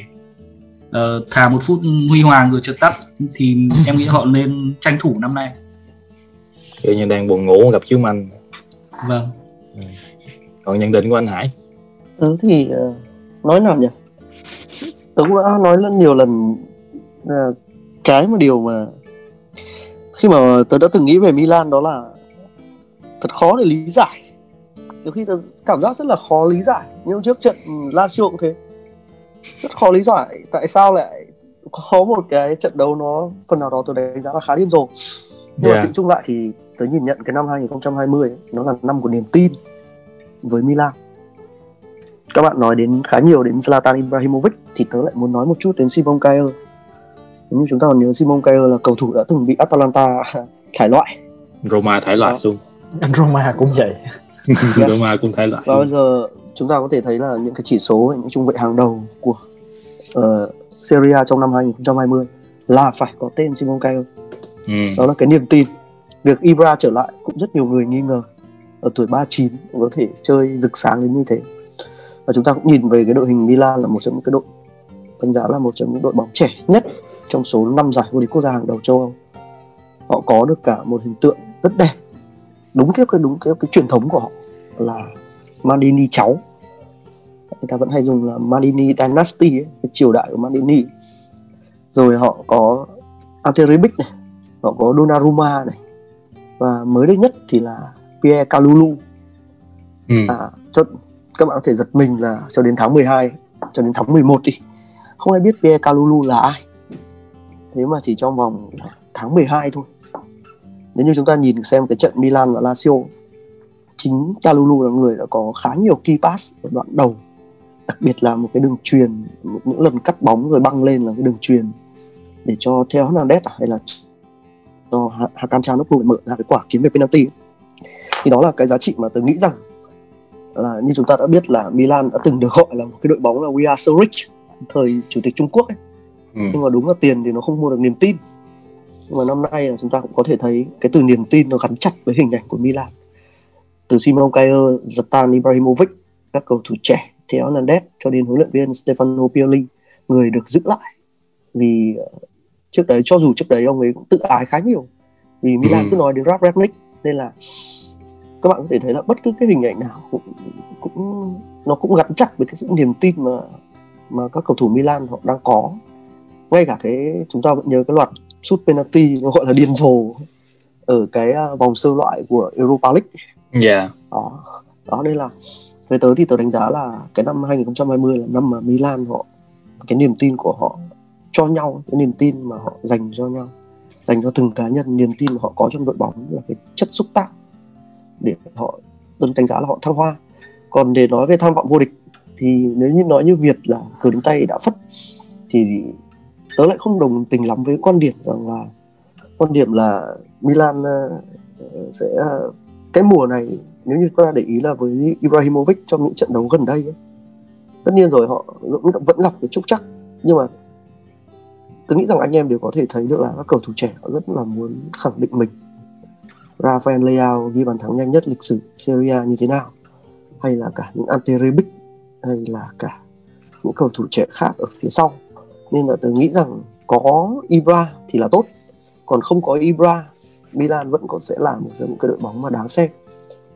uh, thả một phút huy hoàng rồi trượt tắt thì em nghĩ họ nên tranh thủ năm nay. Kiểu như đang buồn ngủ gặp chiếu manh. Vâng. Còn nhận định của anh Hải? Tớ thì ờ, nói nào nhỉ? Tớ cũng đã nói rất nhiều lần là cái mà điều mà khi mà tớ đã từng nghĩ về Milan đó là thật khó để lý giải. Nhiều khi tớ cảm giác rất là khó lý giải nhưng trước trận Lazio cũng thế rất khó lý giải tại sao lại có một cái trận đấu nó phần nào đó tôi đánh giá là khá điên rồ. Nhưng mà Yeah. tự chung lại thì tớ nhìn nhận cái năm 2020 ấy, nó là năm của niềm tin với Milan. Các bạn nói đến khá nhiều đến Zlatan Ibrahimovic thì tớ lại muốn nói một chút đến Simon Kjaer nếu như chúng ta còn nhớ Simon Kjaer là cầu thủ đã từng bị Atalanta thải loại. Roma thải loại luôn. Anh Roma cũng vậy. Roma cũng thải loại và bây giờ chúng ta có thể thấy là những cái chỉ số những trung vệ hàng đầu của uh, Serie A trong năm 2020 là phải có tên Simon Kjaer ừ. đó là cái niềm tin. Việc Ibra trở lại cũng rất nhiều người nghi ngờ. Ở tuổi 39 cũng có thể chơi rực sáng đến như thế. Và chúng ta cũng nhìn về cái đội hình Milan là một trong những cái đội đánh giá là một trong những đội bóng trẻ nhất trong số 5 giải vô địch quốc gia hàng đầu châu Âu. Họ có được cả một hình tượng rất đẹp. Đúng theo cái đúng cái, cái truyền thống của họ là Maldini cháu. Người ta vẫn hay dùng là Maldini Dynasty ấy, cái triều đại của Maldini rồi họ có Ante Rebic này họ có Donnarumma này. Và mới đây nhất thì là Pierre Calulu Ừ. à, cho, các bạn có thể giật mình là cho đến tháng 12 cho đến tháng 11 đi. Không ai biết Pierre Calulu là ai. Thế mà chỉ trong vòng tháng 12 thôi. Nếu như chúng ta nhìn xem cái trận Milan và Lazio chính Calulu là người đã có khá nhiều key pass ở đoạn đầu đặc biệt là một cái đường truyền một- những lần cắt bóng rồi băng lên là cái đường truyền để cho Theo Hernandez à, hay là cho Ha- Hakan Çalhanoğlu mở ra cái quả kiếm về penalty ấy. thì đó là cái giá trị mà tôi nghĩ rằng là như chúng ta đã biết là Milan đã từng được gọi là một cái đội bóng là We are so rich thời chủ tịch Trung Quốc ấy. Ừ. nhưng mà đúng là tiền thì nó không mua được niềm tin nhưng mà năm nay là chúng ta cũng có thể thấy cái từ niềm tin nó gắn chặt với hình ảnh của Milan từ Simon Kjaer, Zlatan Ibrahimovic các cầu thủ trẻ Theo Hernandez cho đến huấn luyện viên Stefano Pioli người được giữ lại. Vì ờ, trước đấy cho dù trước đấy ông ấy cũng tự ái khá nhiều. Vì Milan Ừ. cứ nói đến Ralf Rangnick nên là các bạn có thể thấy là bất cứ cái hình ảnh nào cũng cũng nó cũng gắn chặt với cái sự niềm tin mà mà các cầu thủ Milan họ đang có. Ngay cả cái chúng ta vẫn nhớ cái loạt sút penalty nó gọi là điên rồ ở cái à, vòng sơ loại của Europa League Dạ. đó đó, đây là về tới thì tôi đánh giá là cái năm 2020 là năm mà Milan họ, cái niềm tin của họ cho nhau, cái niềm tin mà họ dành cho nhau, dành cho từng cá nhân, niềm tin mà họ có trong đội bóng là cái chất xúc tác để họ tôi đánh giá là họ thăng hoa còn để nói về tham vọng vô địch thì nếu như nói như Việt là cờ đến tay đã phất, thì tớ lại không đồng tình lắm với quan điểm rằng là quan điểm là Milan ờ, sẽ cái mùa này nếu như ta để ý là với Ibrahimovic trong những trận đấu gần đây ấy, tất nhiên rồi họ vẫn, vẫn gặp cái trúc chắc. Nhưng mà tôi nghĩ rằng anh em đều có thể thấy được là các cầu thủ trẻ họ rất là muốn khẳng định mình. Rafael Leao ghi bàn thắng nhanh nhất lịch sử Serie A như thế nào? Hay là cả những Ante Rebic hay là cả những cầu thủ trẻ khác ở phía sau? Nên là tôi nghĩ rằng có Ibra thì là tốt còn không có Ibra Milan vẫn có sẽ là một trong những cái đội bóng mà đáng xem.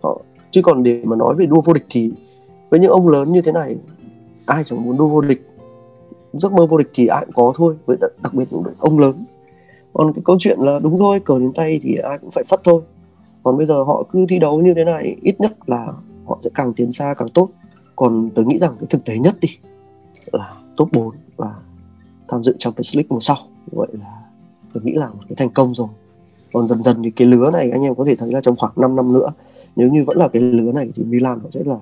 Họ chứ còn để mà nói về đua vô địch thì với những ông lớn như thế này ai chẳng muốn đua vô địch. Giấc mơ vô địch thì ai cũng có thôi với đặc, đặc biệt những đội ông lớn. Còn cái câu chuyện là đúng thôi cờ đến tay thì ai cũng phải phất thôi. Còn bây giờ họ cứ thi đấu như thế này ít nhất là họ sẽ càng tiến xa càng tốt. Còn tôi nghĩ rằng cái thực tế nhất đi là top 4 và tham dự Champions League mùa sau. Vậy là tôi nghĩ là một cái thành công rồi còn dần dần thì cái lứa này anh em có thể thấy là trong khoảng 5 năm nữa nếu như vẫn là cái lứa này thì Milan họ sẽ là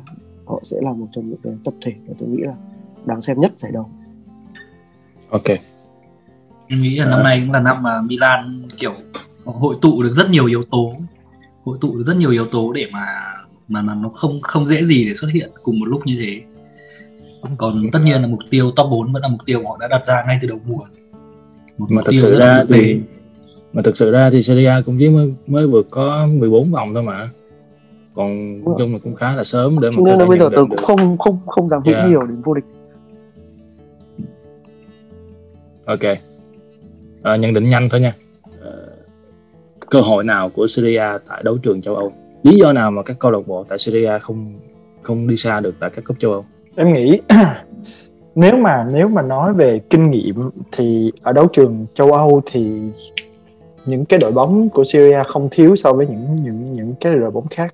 họ sẽ là một trong những cái tập thể mà tôi nghĩ là đáng xem nhất giải đấu ok. Em nghĩ là năm nay cũng là năm mà Milan kiểu hội tụ được rất nhiều yếu tố hội tụ được rất nhiều yếu tố để mà mà mà nó không không dễ gì để xuất hiện cùng một lúc như thế. Còn tất nhiên là mục tiêu top 4 vẫn là mục tiêu mà họ đã đặt ra ngay từ đầu mùa. Một mà thực sự ra thì mà thực sự ra thì Serie A cũng chỉ mới mới vượt có 14 vòng thôi mà. Còn nói chung là cũng khá là sớm để mà nên là bây giờ tôi cũng không không không dám nghĩ yeah. nhiều đến vô địch. Ok. À, nhận định nhanh thôi nha. À, cơ hội nào của Serie A tại đấu trường châu Âu? Lý do nào mà các câu lạc bộ tại Serie A không không đi xa được tại các cúp châu Âu? Em nghĩ nếu mà nếu mà nói về kinh nghiệm thì ở đấu trường châu Âu thì những cái đội bóng của Syria không thiếu so với những những những cái đội bóng khác.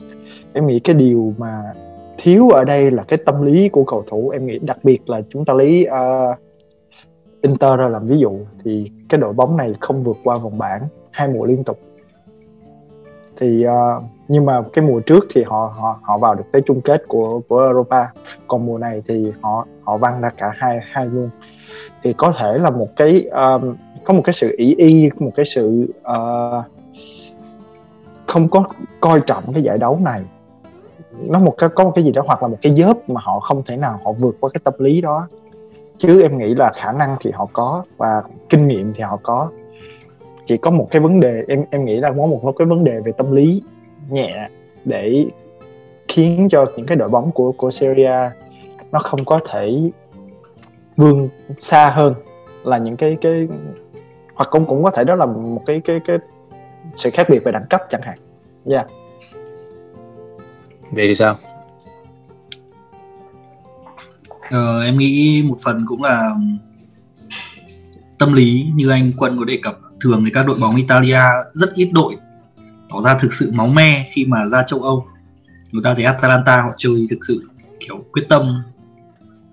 Em nghĩ cái điều mà thiếu ở đây là cái tâm lý của cầu thủ. Em nghĩ đặc biệt là chúng ta lấy uh, Inter ra làm ví dụ thì cái đội bóng này không vượt qua vòng bảng hai mùa liên tục. Thì uh, nhưng mà cái mùa trước thì họ họ họ vào được tới chung kết của của Europa. Còn mùa này thì họ họ văng ra cả hai hai luôn. Thì có thể là một cái um, có một cái sự ý y một cái sự uh, không có coi trọng cái giải đấu này. Nó một cái có một cái gì đó hoặc là một cái dớp mà họ không thể nào họ vượt qua cái tâm lý đó. Chứ em nghĩ là khả năng thì họ có và kinh nghiệm thì họ có. Chỉ có một cái vấn đề em em nghĩ là có một cái vấn đề về tâm lý nhẹ để khiến cho những cái đội bóng của của Serie nó không có thể vươn xa hơn là những cái cái hoặc cũng cũng có thể đó là một cái cái cái sự khác biệt về đẳng cấp chẳng hạn. Yeah. Vậy thì sao? Ờ, em nghĩ một phần cũng là tâm lý như anh Quân có đề cập thường thì các đội bóng Italia rất ít đội tỏ ra thực sự máu me khi mà ra châu Âu người ta thấy Atalanta họ chơi thực sự kiểu quyết tâm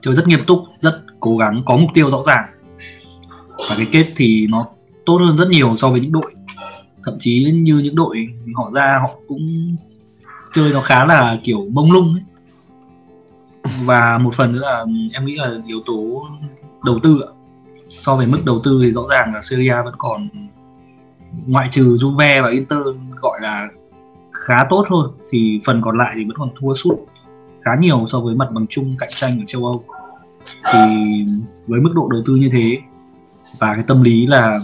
chơi rất nghiêm túc rất cố gắng có mục tiêu rõ ràng và cái kết thì nó tốt hơn rất nhiều so với những đội. Thậm chí như những đội họ ra, họ cũng chơi nó khá là kiểu mông lung ấy. và một phần nữa là em nghĩ là yếu tố đầu tư ạ. So với mức đầu tư thì rõ ràng là Serie A vẫn còn, ngoại trừ Juve và Inter gọi là khá tốt thôi, thì phần còn lại thì vẫn còn thua sút khá nhiều so với mặt bằng chung cạnh tranh ở châu Âu. Thì với mức độ đầu tư như thế và cái tâm lý là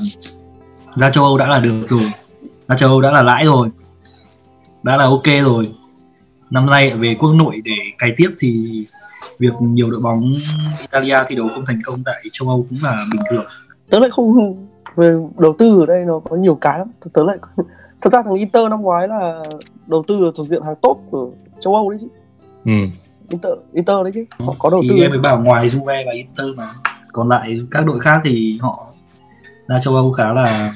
ra châu Âu đã là được rồi. Ra châu Âu đã là lãi rồi. Đã là ok rồi. Năm nay về quốc nội để cày tiếp thì việc nhiều đội bóng Italia thi đấu không thành công tại châu Âu cũng là bình thường. Tớ lại không về đầu tư ở đây nó có nhiều cái lắm. Tớ lại thật ra thằng Inter năm ngoái là đầu tư là thuộc diện hàng tốt của châu Âu đấy chứ. Ừ. Inter Inter đấy chứ. Họ có đầu thì tư em mới bảo ngoài Juve và Inter mà còn lại các đội khác thì họ ra châu Âu khá là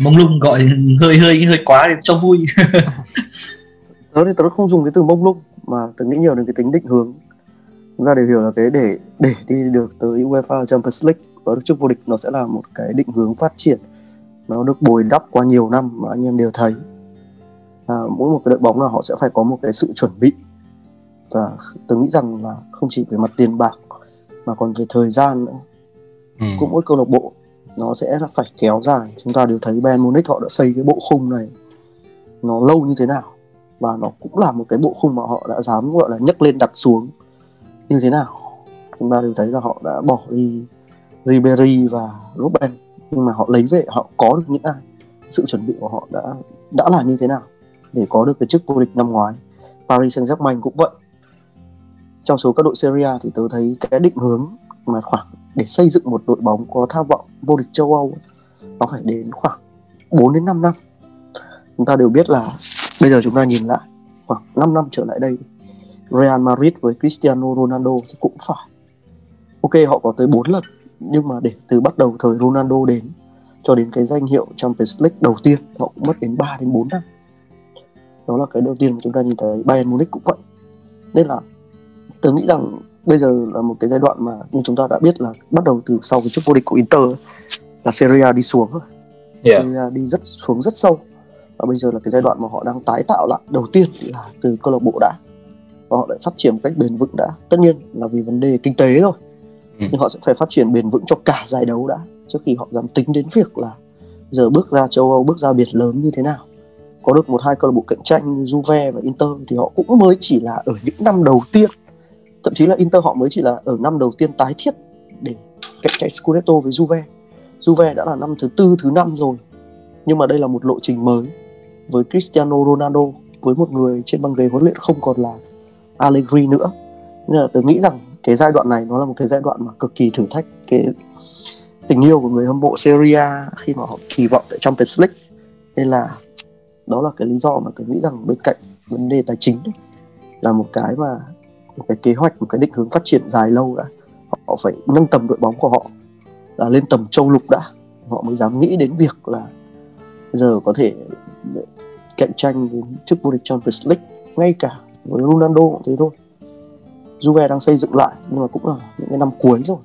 mông lung gọi hơi hơi hơi quá để cho vui. Tớ thì tớ không dùng cái từ mông lung mà tớ nghĩ nhiều đến cái tính định hướng. Chúng ta đều hiểu là cái để để đi được tới UEFA Champions League và được chức vô địch nó sẽ là một cái định hướng phát triển. Nó được bồi đắp qua nhiều năm mà anh em đều thấy. À, mỗi một cái đội bóng là họ sẽ phải có một cái sự chuẩn bị. Và tôi nghĩ rằng là không chỉ về mặt tiền bạc mà còn về thời gian nữa. Ừ. cũng mỗi câu lạc bộ nó sẽ phải kéo dài. Chúng ta đều thấy Bayern Munich họ đã xây cái bộ khung này nó lâu như thế nào. Và nó cũng là một cái bộ khung mà họ đã dám gọi là nhấc lên đặt xuống như thế nào. Chúng ta đều thấy là họ đã bỏ đi Ribery và Robben. Nhưng mà họ lấy về họ có được những ai? Sự chuẩn bị của họ đã đã là như thế nào để có được cái chức vô địch năm ngoái? Paris Saint-Germain cũng vậy trong số các đội Serie A thì tôi thấy cái định hướng mà khoảng để xây dựng một đội bóng có tham vọng vô địch châu Âu nó phải đến khoảng 4 đến 5 năm. Chúng ta đều biết là bây giờ chúng ta nhìn lại, khoảng 5 năm trở lại đây, Real Madrid với Cristiano Ronaldo thì cũng phải. Ok, họ có tới 4 lần, nhưng mà để từ bắt đầu thời Ronaldo đến cho đến cái danh hiệu Champions League đầu tiên, họ cũng mất đến 3 đến 4 năm. Đó là cái đầu tiên mà chúng ta nhìn thấy Bayern Munich cũng vậy. Nên là tôi nghĩ rằng bây giờ là một cái giai đoạn mà như chúng ta đã biết là bắt đầu từ sau cái chức vô địch của Inter là Serie A đi xuống yeah. Serie A đi rất xuống rất sâu. Và bây giờ là cái giai đoạn mà họ đang tái tạo lại. Đầu tiên là từ câu lạc bộ đã. Và họ lại phát triển một cách bền vững đã. Tất nhiên là vì vấn đề kinh tế thôi. Ừ. nhưng họ sẽ phải phát triển bền vững cho cả giải đấu đã. Trước khi họ dám tính đến việc là giờ bước ra châu Âu bước ra biệt lớn như thế nào. Có được một hai câu lạc bộ cạnh tranh như Juve và Inter thì họ cũng mới chỉ là ở những năm đầu tiên thậm chí là Inter họ mới chỉ là ở năm đầu tiên tái thiết để cạnh tranh Scudetto với Juve. Juve đã là năm thứ tư thứ năm rồi. Nhưng mà đây là một lộ trình mới với Cristiano Ronaldo với một người trên băng ghế huấn luyện không còn là Allegri nữa. Nên là tôi nghĩ rằng cái giai đoạn này nó là một cái giai đoạn mà cực kỳ thử thách cái tình yêu của người hâm mộ Serie A khi mà họ kỳ vọng tại Champions League. Nên là đó là cái lý do mà tôi nghĩ rằng bên cạnh vấn đề tài chính đấy, là một cái mà một cái kế hoạch, một cái định hướng phát triển dài lâu đã. Họ phải nâng tầm đội bóng của họ là lên tầm châu lục đã. Họ mới dám nghĩ đến việc là giờ có thể cạnh tranh đến chức vô địch Champions League ngay cả với Ronaldo cũng thế thôi. Juve đang xây dựng lại, nhưng mà cũng là những cái năm cuối rồi.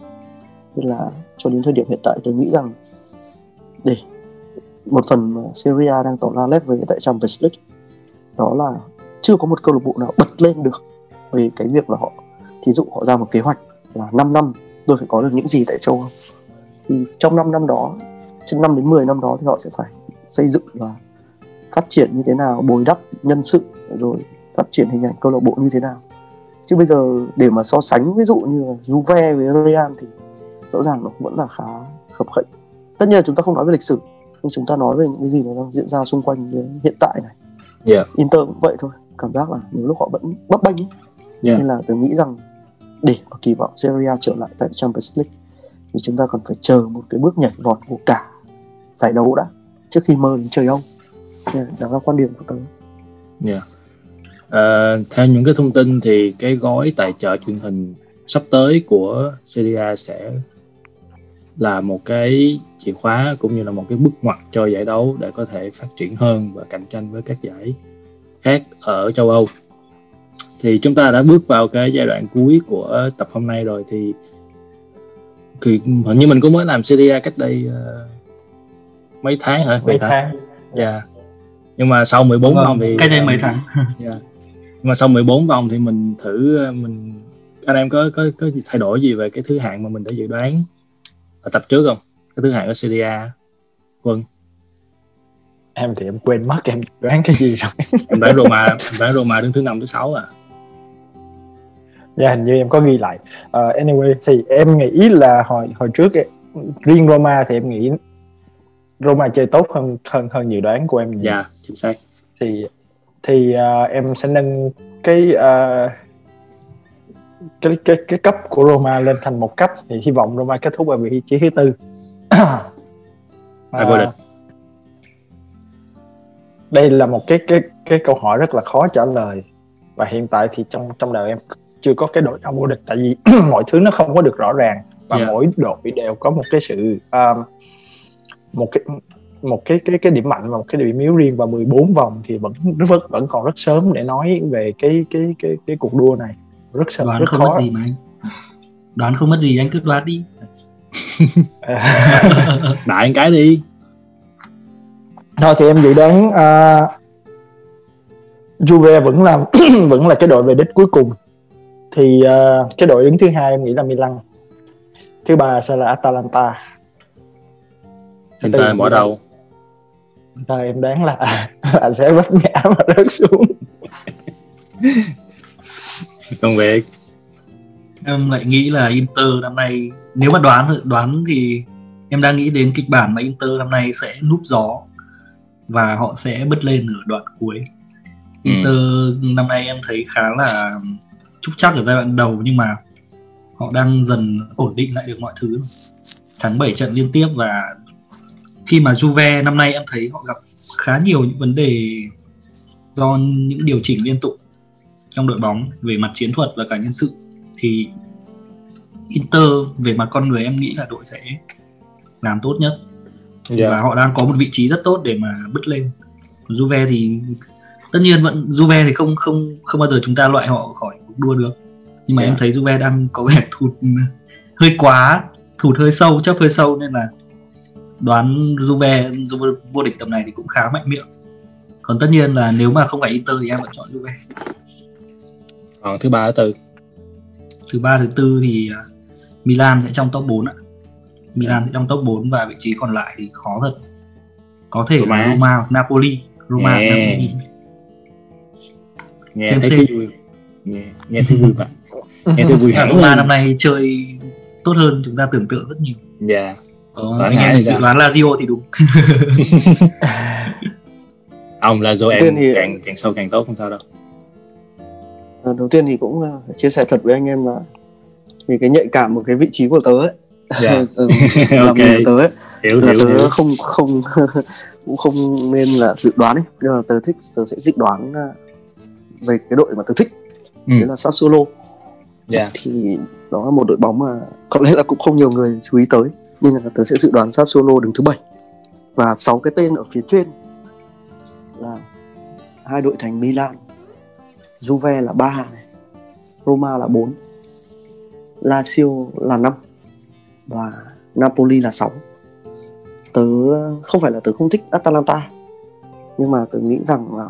Nên là cho đến thời điểm hiện tại tôi nghĩ rằng để một phần mà Serie A đang tỏ ra lép về tại Champions League, đó là chưa có một câu lạc bộ nào bật lên được về cái việc là họ thí dụ họ ra một kế hoạch là 5 năm tôi phải có được những gì tại châu Âu thì trong 5 năm đó trong 5 đến 10 năm đó thì họ sẽ phải xây dựng và phát triển như thế nào bồi đắp nhân sự rồi phát triển hình ảnh câu lạc bộ như thế nào chứ bây giờ để mà so sánh ví dụ như là Juve với Real thì rõ ràng nó vẫn là khá khập khệnh tất nhiên là chúng ta không nói về lịch sử nhưng chúng ta nói về những cái gì nó đang diễn ra xung quanh hiện tại này yeah. Inter cũng vậy thôi cảm giác là nhiều lúc họ vẫn bấp bênh ấy. Yeah. nên là tôi nghĩ rằng để mà kỳ vọng Serie A trở lại tại Champions League thì chúng ta còn phải chờ một cái bước nhảy vọt của cả giải đấu đã trước khi mơ đến trời Âu yeah, đó là quan điểm của tôi yeah. à, theo những cái thông tin thì cái gói tài trợ truyền hình sắp tới của Serie A sẽ là một cái chìa khóa cũng như là một cái bước ngoặt cho giải đấu để có thể phát triển hơn và cạnh tranh với các giải khác ở châu Âu thì chúng ta đã bước vào cái giai đoạn cuối của tập hôm nay rồi thì thì hình như mình cũng mới làm Serie cách đây uh, mấy tháng hả? Mấy tháng. Dạ. Yeah. Nhưng mà sau 14 vâng, vòng thì cách đây mấy tháng. Dạ. Yeah. Nhưng mà sau 14 vòng thì mình thử ờ, mình anh em có có có thay đổi gì về cái thứ hạng mà mình đã dự đoán ở tập trước không? Cái thứ hạng ở Serie Vâng. Em thì em quên mất em đoán cái gì rồi. em đoán Roma, em đoán Roma đứng thứ năm thứ sáu à dạ hình như em có ghi lại. Uh, anyway thì em nghĩ là hồi hồi trước riêng Roma thì em nghĩ Roma chơi tốt hơn hơn hơn dự đoán của em dạ yeah, chính xác. Thì thì uh, em sẽ nâng cái uh, cái cái cái cấp của Roma lên thành một cấp. Thì hy vọng Roma kết thúc ở vị trí thứ tư. Địch. Đây là một cái cái cái câu hỏi rất là khó trả lời. Và hiện tại thì trong trong đời em chưa có cái đội nào vô địch tại vì mọi thứ nó không có được rõ ràng và yeah. mỗi đội đều có một cái sự um, một cái một cái cái cái điểm mạnh và một cái điểm yếu riêng và 14 vòng thì vẫn vẫn vẫn còn rất sớm để nói về cái cái cái cái cuộc đua này. Rất sớm đoán rất không khó. mất gì mà anh. Đoán không mất gì anh cứ đoán đi. Đại cái đi. Thôi thì em dự đoán uh, Juve vẫn là vẫn là cái đội về đích cuối cùng thì uh, cái đội đứng thứ hai em nghĩ là Milan. Thứ ba sẽ là Atalanta. Chúng ta bỏ đâu Thôi em đoán là là sẽ vấp ngã và rớt xuống. Công việc. Em lại nghĩ là Inter năm nay nếu mà đoán đoán thì em đang nghĩ đến kịch bản mà Inter năm nay sẽ núp gió và họ sẽ bứt lên ở đoạn cuối. Ừ. Inter ừ. năm nay em thấy khá là trúc chắc ở giai đoạn đầu nhưng mà họ đang dần ổn định lại được mọi thứ thắng 7 trận liên tiếp và khi mà Juve năm nay em thấy họ gặp khá nhiều những vấn đề do những điều chỉnh liên tục trong đội bóng về mặt chiến thuật và cả nhân sự thì Inter về mặt con người em nghĩ là đội sẽ làm tốt nhất yeah. Dạ. và họ đang có một vị trí rất tốt để mà bứt lên Juve thì tất nhiên vẫn Juve thì không không không bao giờ chúng ta loại họ khỏi đua được. Nhưng mà yeah. em thấy Juve đang có vẻ thụt hơi quá thụt hơi sâu chấp hơi sâu nên là đoán Juve, Juve vô địch tầm này thì cũng khá mạnh miệng. Còn tất nhiên là nếu mà không phải Inter thì em vẫn chọn Juve. Còn thứ ba thứ tư. Thứ ba thứ tư thì à, Milan sẽ trong top 4 ạ. Milan sẽ trong top 4 và vị trí còn lại thì khó thật. Có thể Roma. là Roma hoặc Napoli. Roma Nghe. Napoli. Nghe Xem xem. Nghe, nghe thấy vui vậy nghe thấy vui hẳn Roma năm nay chơi tốt hơn chúng ta tưởng tượng rất nhiều. Dạ. Có Đoán anh em dự sao? đoán Lazio thì đúng. Ông là do em thì- càng càng sâu càng tốt không sao đâu. Ờ, đầu tiên thì cũng ờ, chia sẻ thật với anh em là vì cái nhạy cảm một cái vị trí của tớ ấy. Dạ. Ừ, là ok mình của tớ ấy. Hiểu là hiểu tớ hiểu. không không cũng không nên là dự đoán ấy. Nhưng mà tớ thích tớ sẽ dự đoán ờ, về cái đội mà tớ thích Ừ. đấy là Sassuolo dạ. Thì đó là một đội bóng mà có lẽ là cũng không nhiều người chú ý tới. Nhưng là tớ sẽ dự đoán Sassuolo đứng thứ bảy. Và sáu cái tên ở phía trên là hai đội thành Milan. Juve là ba này Roma là 4 Lazio là 5 và Napoli là 6 tớ không phải là tớ không thích Atalanta nhưng mà tớ nghĩ rằng là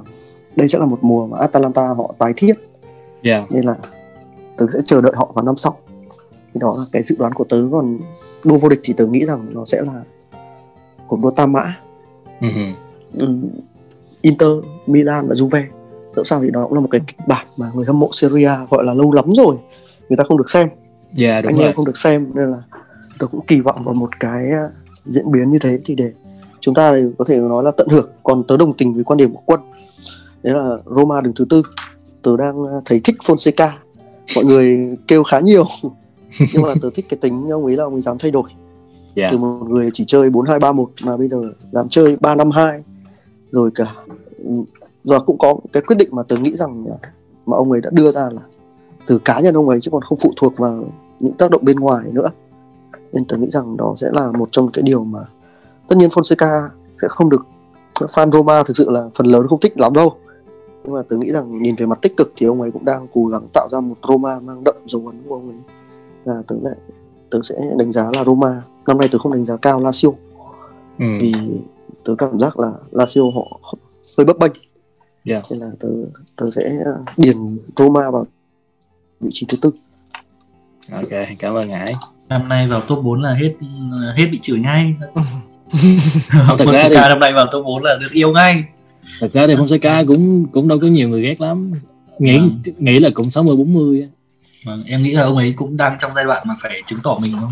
đây sẽ là một mùa mà Atalanta họ tái thiết dạ. Nên là tớ sẽ chờ đợi họ vào năm sau. Thì đó là cái dự đoán của tớ còn đua vô địch thì tớ nghĩ rằng nó sẽ là cuộc đua tam mã. Ừm, Inter, Milan và Juve. Dẫu sao thì đó cũng là một cái kịch bản mà người hâm mộ Serie A gọi là lâu lắm rồi người ta không được xem. Dạ đúng anh em không được xem nên là tớ cũng kỳ vọng vào một cái uh, diễn biến như thế thì để chúng ta có thể nói là tận hưởng. Còn tớ đồng tình với quan điểm của quân đấy là Roma đứng thứ tư tớ đang uh, thấy thích Fonseca. Mọi người kêu khá nhiều. Nhưng mà tớ thích cái tính ông ấy là ông ấy dám thay đổi. Dạ. Từ một người chỉ chơi 4-2-3-1 mà bây giờ dám chơi 3-5-2 rồi cả và cũng có cái quyết định mà tớ nghĩ rằng mà ông ấy đã đưa ra là từ cá nhân ông ấy chứ còn không phụ thuộc vào những tác động bên ngoài nữa. Nên tớ nghĩ rằng đó sẽ là một trong cái điều mà tất nhiên Fonseca sẽ không được fan Roma thực sự là phần lớn không thích lắm đâu nhưng mà tớ nghĩ rằng nhìn về mặt tích cực thì ông ấy cũng đang cố gắng tạo ra một Roma mang đậm dấu ấn của ông ấy. Và tớ lại tớ sẽ đánh giá là Roma năm nay tớ không đánh giá cao Lazio. Ừ. vì tớ cảm giác là Lazio họ hơi bấp bênh. Dạ. nên là tớ tớ sẽ điền Roma vào vị trí thứ tư. Ok cảm ơn ngải năm nay vào top 4 là hết hết bị chửi ngay. Thật ra thì- năm nay vào top 4 là được yêu ngay thật ra thì Fonseca cũng cũng đâu có nhiều người ghét lắm. Nghĩ Vâng. nghĩ là cũng 60 40 á. Vâng, em nghĩ là ông ấy cũng đang trong giai đoạn mà phải chứng tỏ mình không?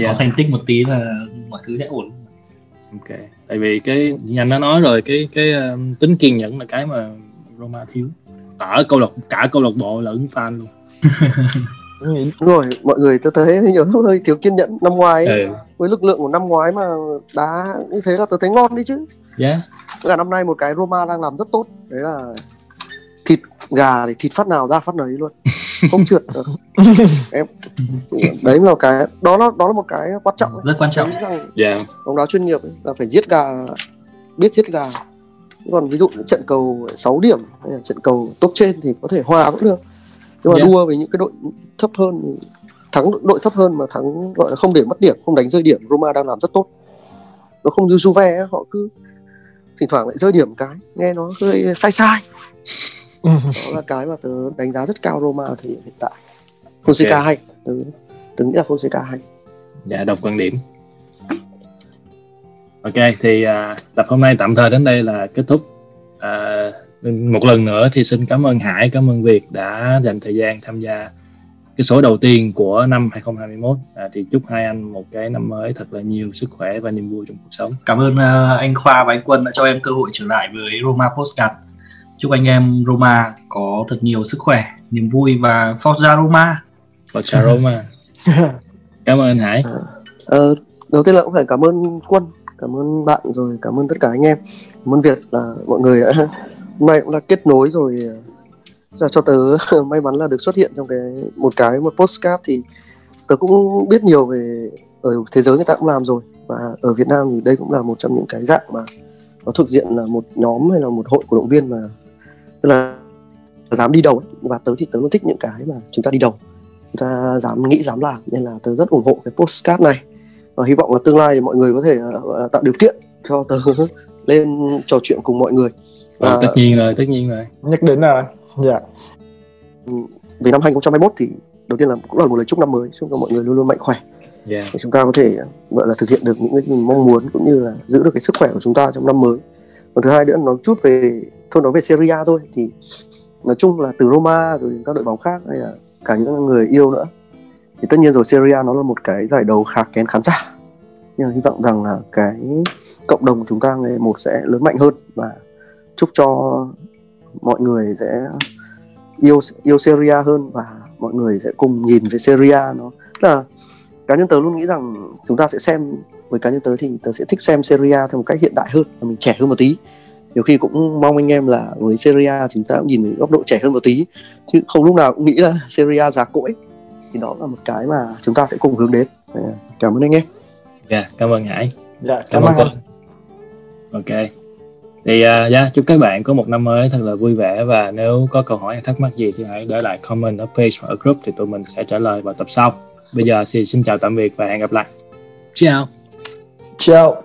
Dạ. Có thành tích một tí là mọi thứ sẽ ổn. Ok tại vì cái nhanh đã nói rồi cái cái um, tính kiên nhẫn là cái mà Roma thiếu. Ở câu lạc cả câu lạc bộ lẫn fan luôn. Đúng rồi mọi người tớ thấy nhiều lúc hơi thiếu kiên nhẫn năm ngoái ấy, ừ. với lực lượng của năm ngoái mà đá như thế là tớ thấy ngon đi chứ. Dạ. Với cả năm nay một cái Roma đang làm rất tốt. Đấy là thịt gà thì thịt phát nào ra phát nấy luôn. Không trượt được. Em đấy là cái đó là đó là một cái quan trọng ấy. rất quan trọng. Rằng dạ. bóng đá chuyên nghiệp ấy, là phải giết gà biết giết gà. Còn ví dụ trận cầu 6 điểm hay là trận cầu top trên thì có thể hòa cũng được. Nhưng mà Dạ. đua với những cái đội thấp hơn thì thắng đội thấp hơn mà thắng gọi là không để mất điểm không đánh rơi điểm Roma đang làm rất tốt. Nó không như Juve ấy, họ cứ thỉnh thoảng lại rơi điểm cái nghe nó hơi sai sai. Đó là cái mà tớ đánh giá rất cao Roma ở thời điểm hiện tại. Fonseca Ok. hay tớ, tớ nghĩ là Fonseca hay. Dạ đọc quan điểm. Ok thì à, tập hôm nay tạm thời đến đây là kết thúc. À, một lần nữa thì xin cảm ơn Hải cảm ơn Việt đã dành thời gian tham gia cái số đầu tiên của năm 2021 à, thì chúc hai anh một cái năm mới thật là nhiều sức khỏe và niềm vui trong cuộc sống. Cảm ơn ờ, anh Khoa và anh Quân đã cho em cơ hội trở lại với Roma Postcard. Chúc anh em Roma có thật nhiều sức khỏe niềm vui và Forza Roma. Forza Roma. Cảm ơn anh Hải. Ờ, đầu tiên là cũng phải cảm ơn quân cảm ơn bạn rồi cảm ơn tất cả anh em. Cảm ơn việt là mọi người đã hôm nay cũng đã kết nối rồi là cho tớ may mắn là được xuất hiện trong cái một cái một postcard thì tớ cũng biết nhiều về ở thế giới người ta cũng làm rồi. Và ở Việt Nam thì đây cũng là một trong những cái dạng mà nó thuộc diện là một nhóm hay là một hội cổ động viên mà tức là dám đi đầu ấy. và tớ thì tớ luôn thích những cái mà chúng ta đi đầu chúng ta dám nghĩ dám làm. Nên là tớ rất ủng hộ cái postcard này. Và hy vọng là tương lai thì mọi người có thể là tạo điều kiện cho tớ lên trò chuyện cùng mọi người. Ờ, và tất nhiên rồi tất nhiên rồi. Nhất định rồi dạ. Về năm 2021 thì đầu tiên là cũng là một lời chúc năm mới chúc cho mọi người luôn luôn mạnh khỏe. Yeah. để chúng ta có thể gọi là thực hiện được những cái gì mong muốn cũng như là giữ được cái sức khỏe của chúng ta trong năm mới. Và thứ hai nữa nói chút về thôi nói về Serie A thôi. Thì nói chung là từ Roma rồi các đội bóng khác hay là cả những người yêu nữa thì tất nhiên rồi Serie A nó là một cái giải đấu khá kén khán giả. Nhưng mà hy vọng rằng là cái cộng đồng của chúng ta ngày một sẽ lớn mạnh hơn và chúc cho mọi người sẽ yêu yêu Serie A hơn và mọi người sẽ cùng nhìn về Serie A nó. Tức là cá nhân tớ luôn nghĩ rằng chúng ta sẽ xem với cá nhân tớ thì tớ sẽ thích xem Serie A theo một cách hiện đại hơn và mình trẻ hơn một tí. Nhiều khi cũng mong anh em là với Serie A chúng ta cũng nhìn từ góc độ trẻ hơn một tí chứ không lúc nào cũng nghĩ là Serie A già cỗi. Thì đó là một cái mà chúng ta sẽ cùng hướng đến. Cảm ơn anh em. Yeah, cảm ơn Hải. Dạ cảm, cảm ơn ơn anh. Ok thì uh, yeah, chúc các bạn có một năm mới thật là vui vẻ và nếu có câu hỏi hay thắc mắc gì thì hãy để lại comment ở page hoặc ở group thì tụi mình sẽ trả lời vào tập sau. Bây giờ thì xin chào tạm biệt và hẹn gặp lại. Ciao ciao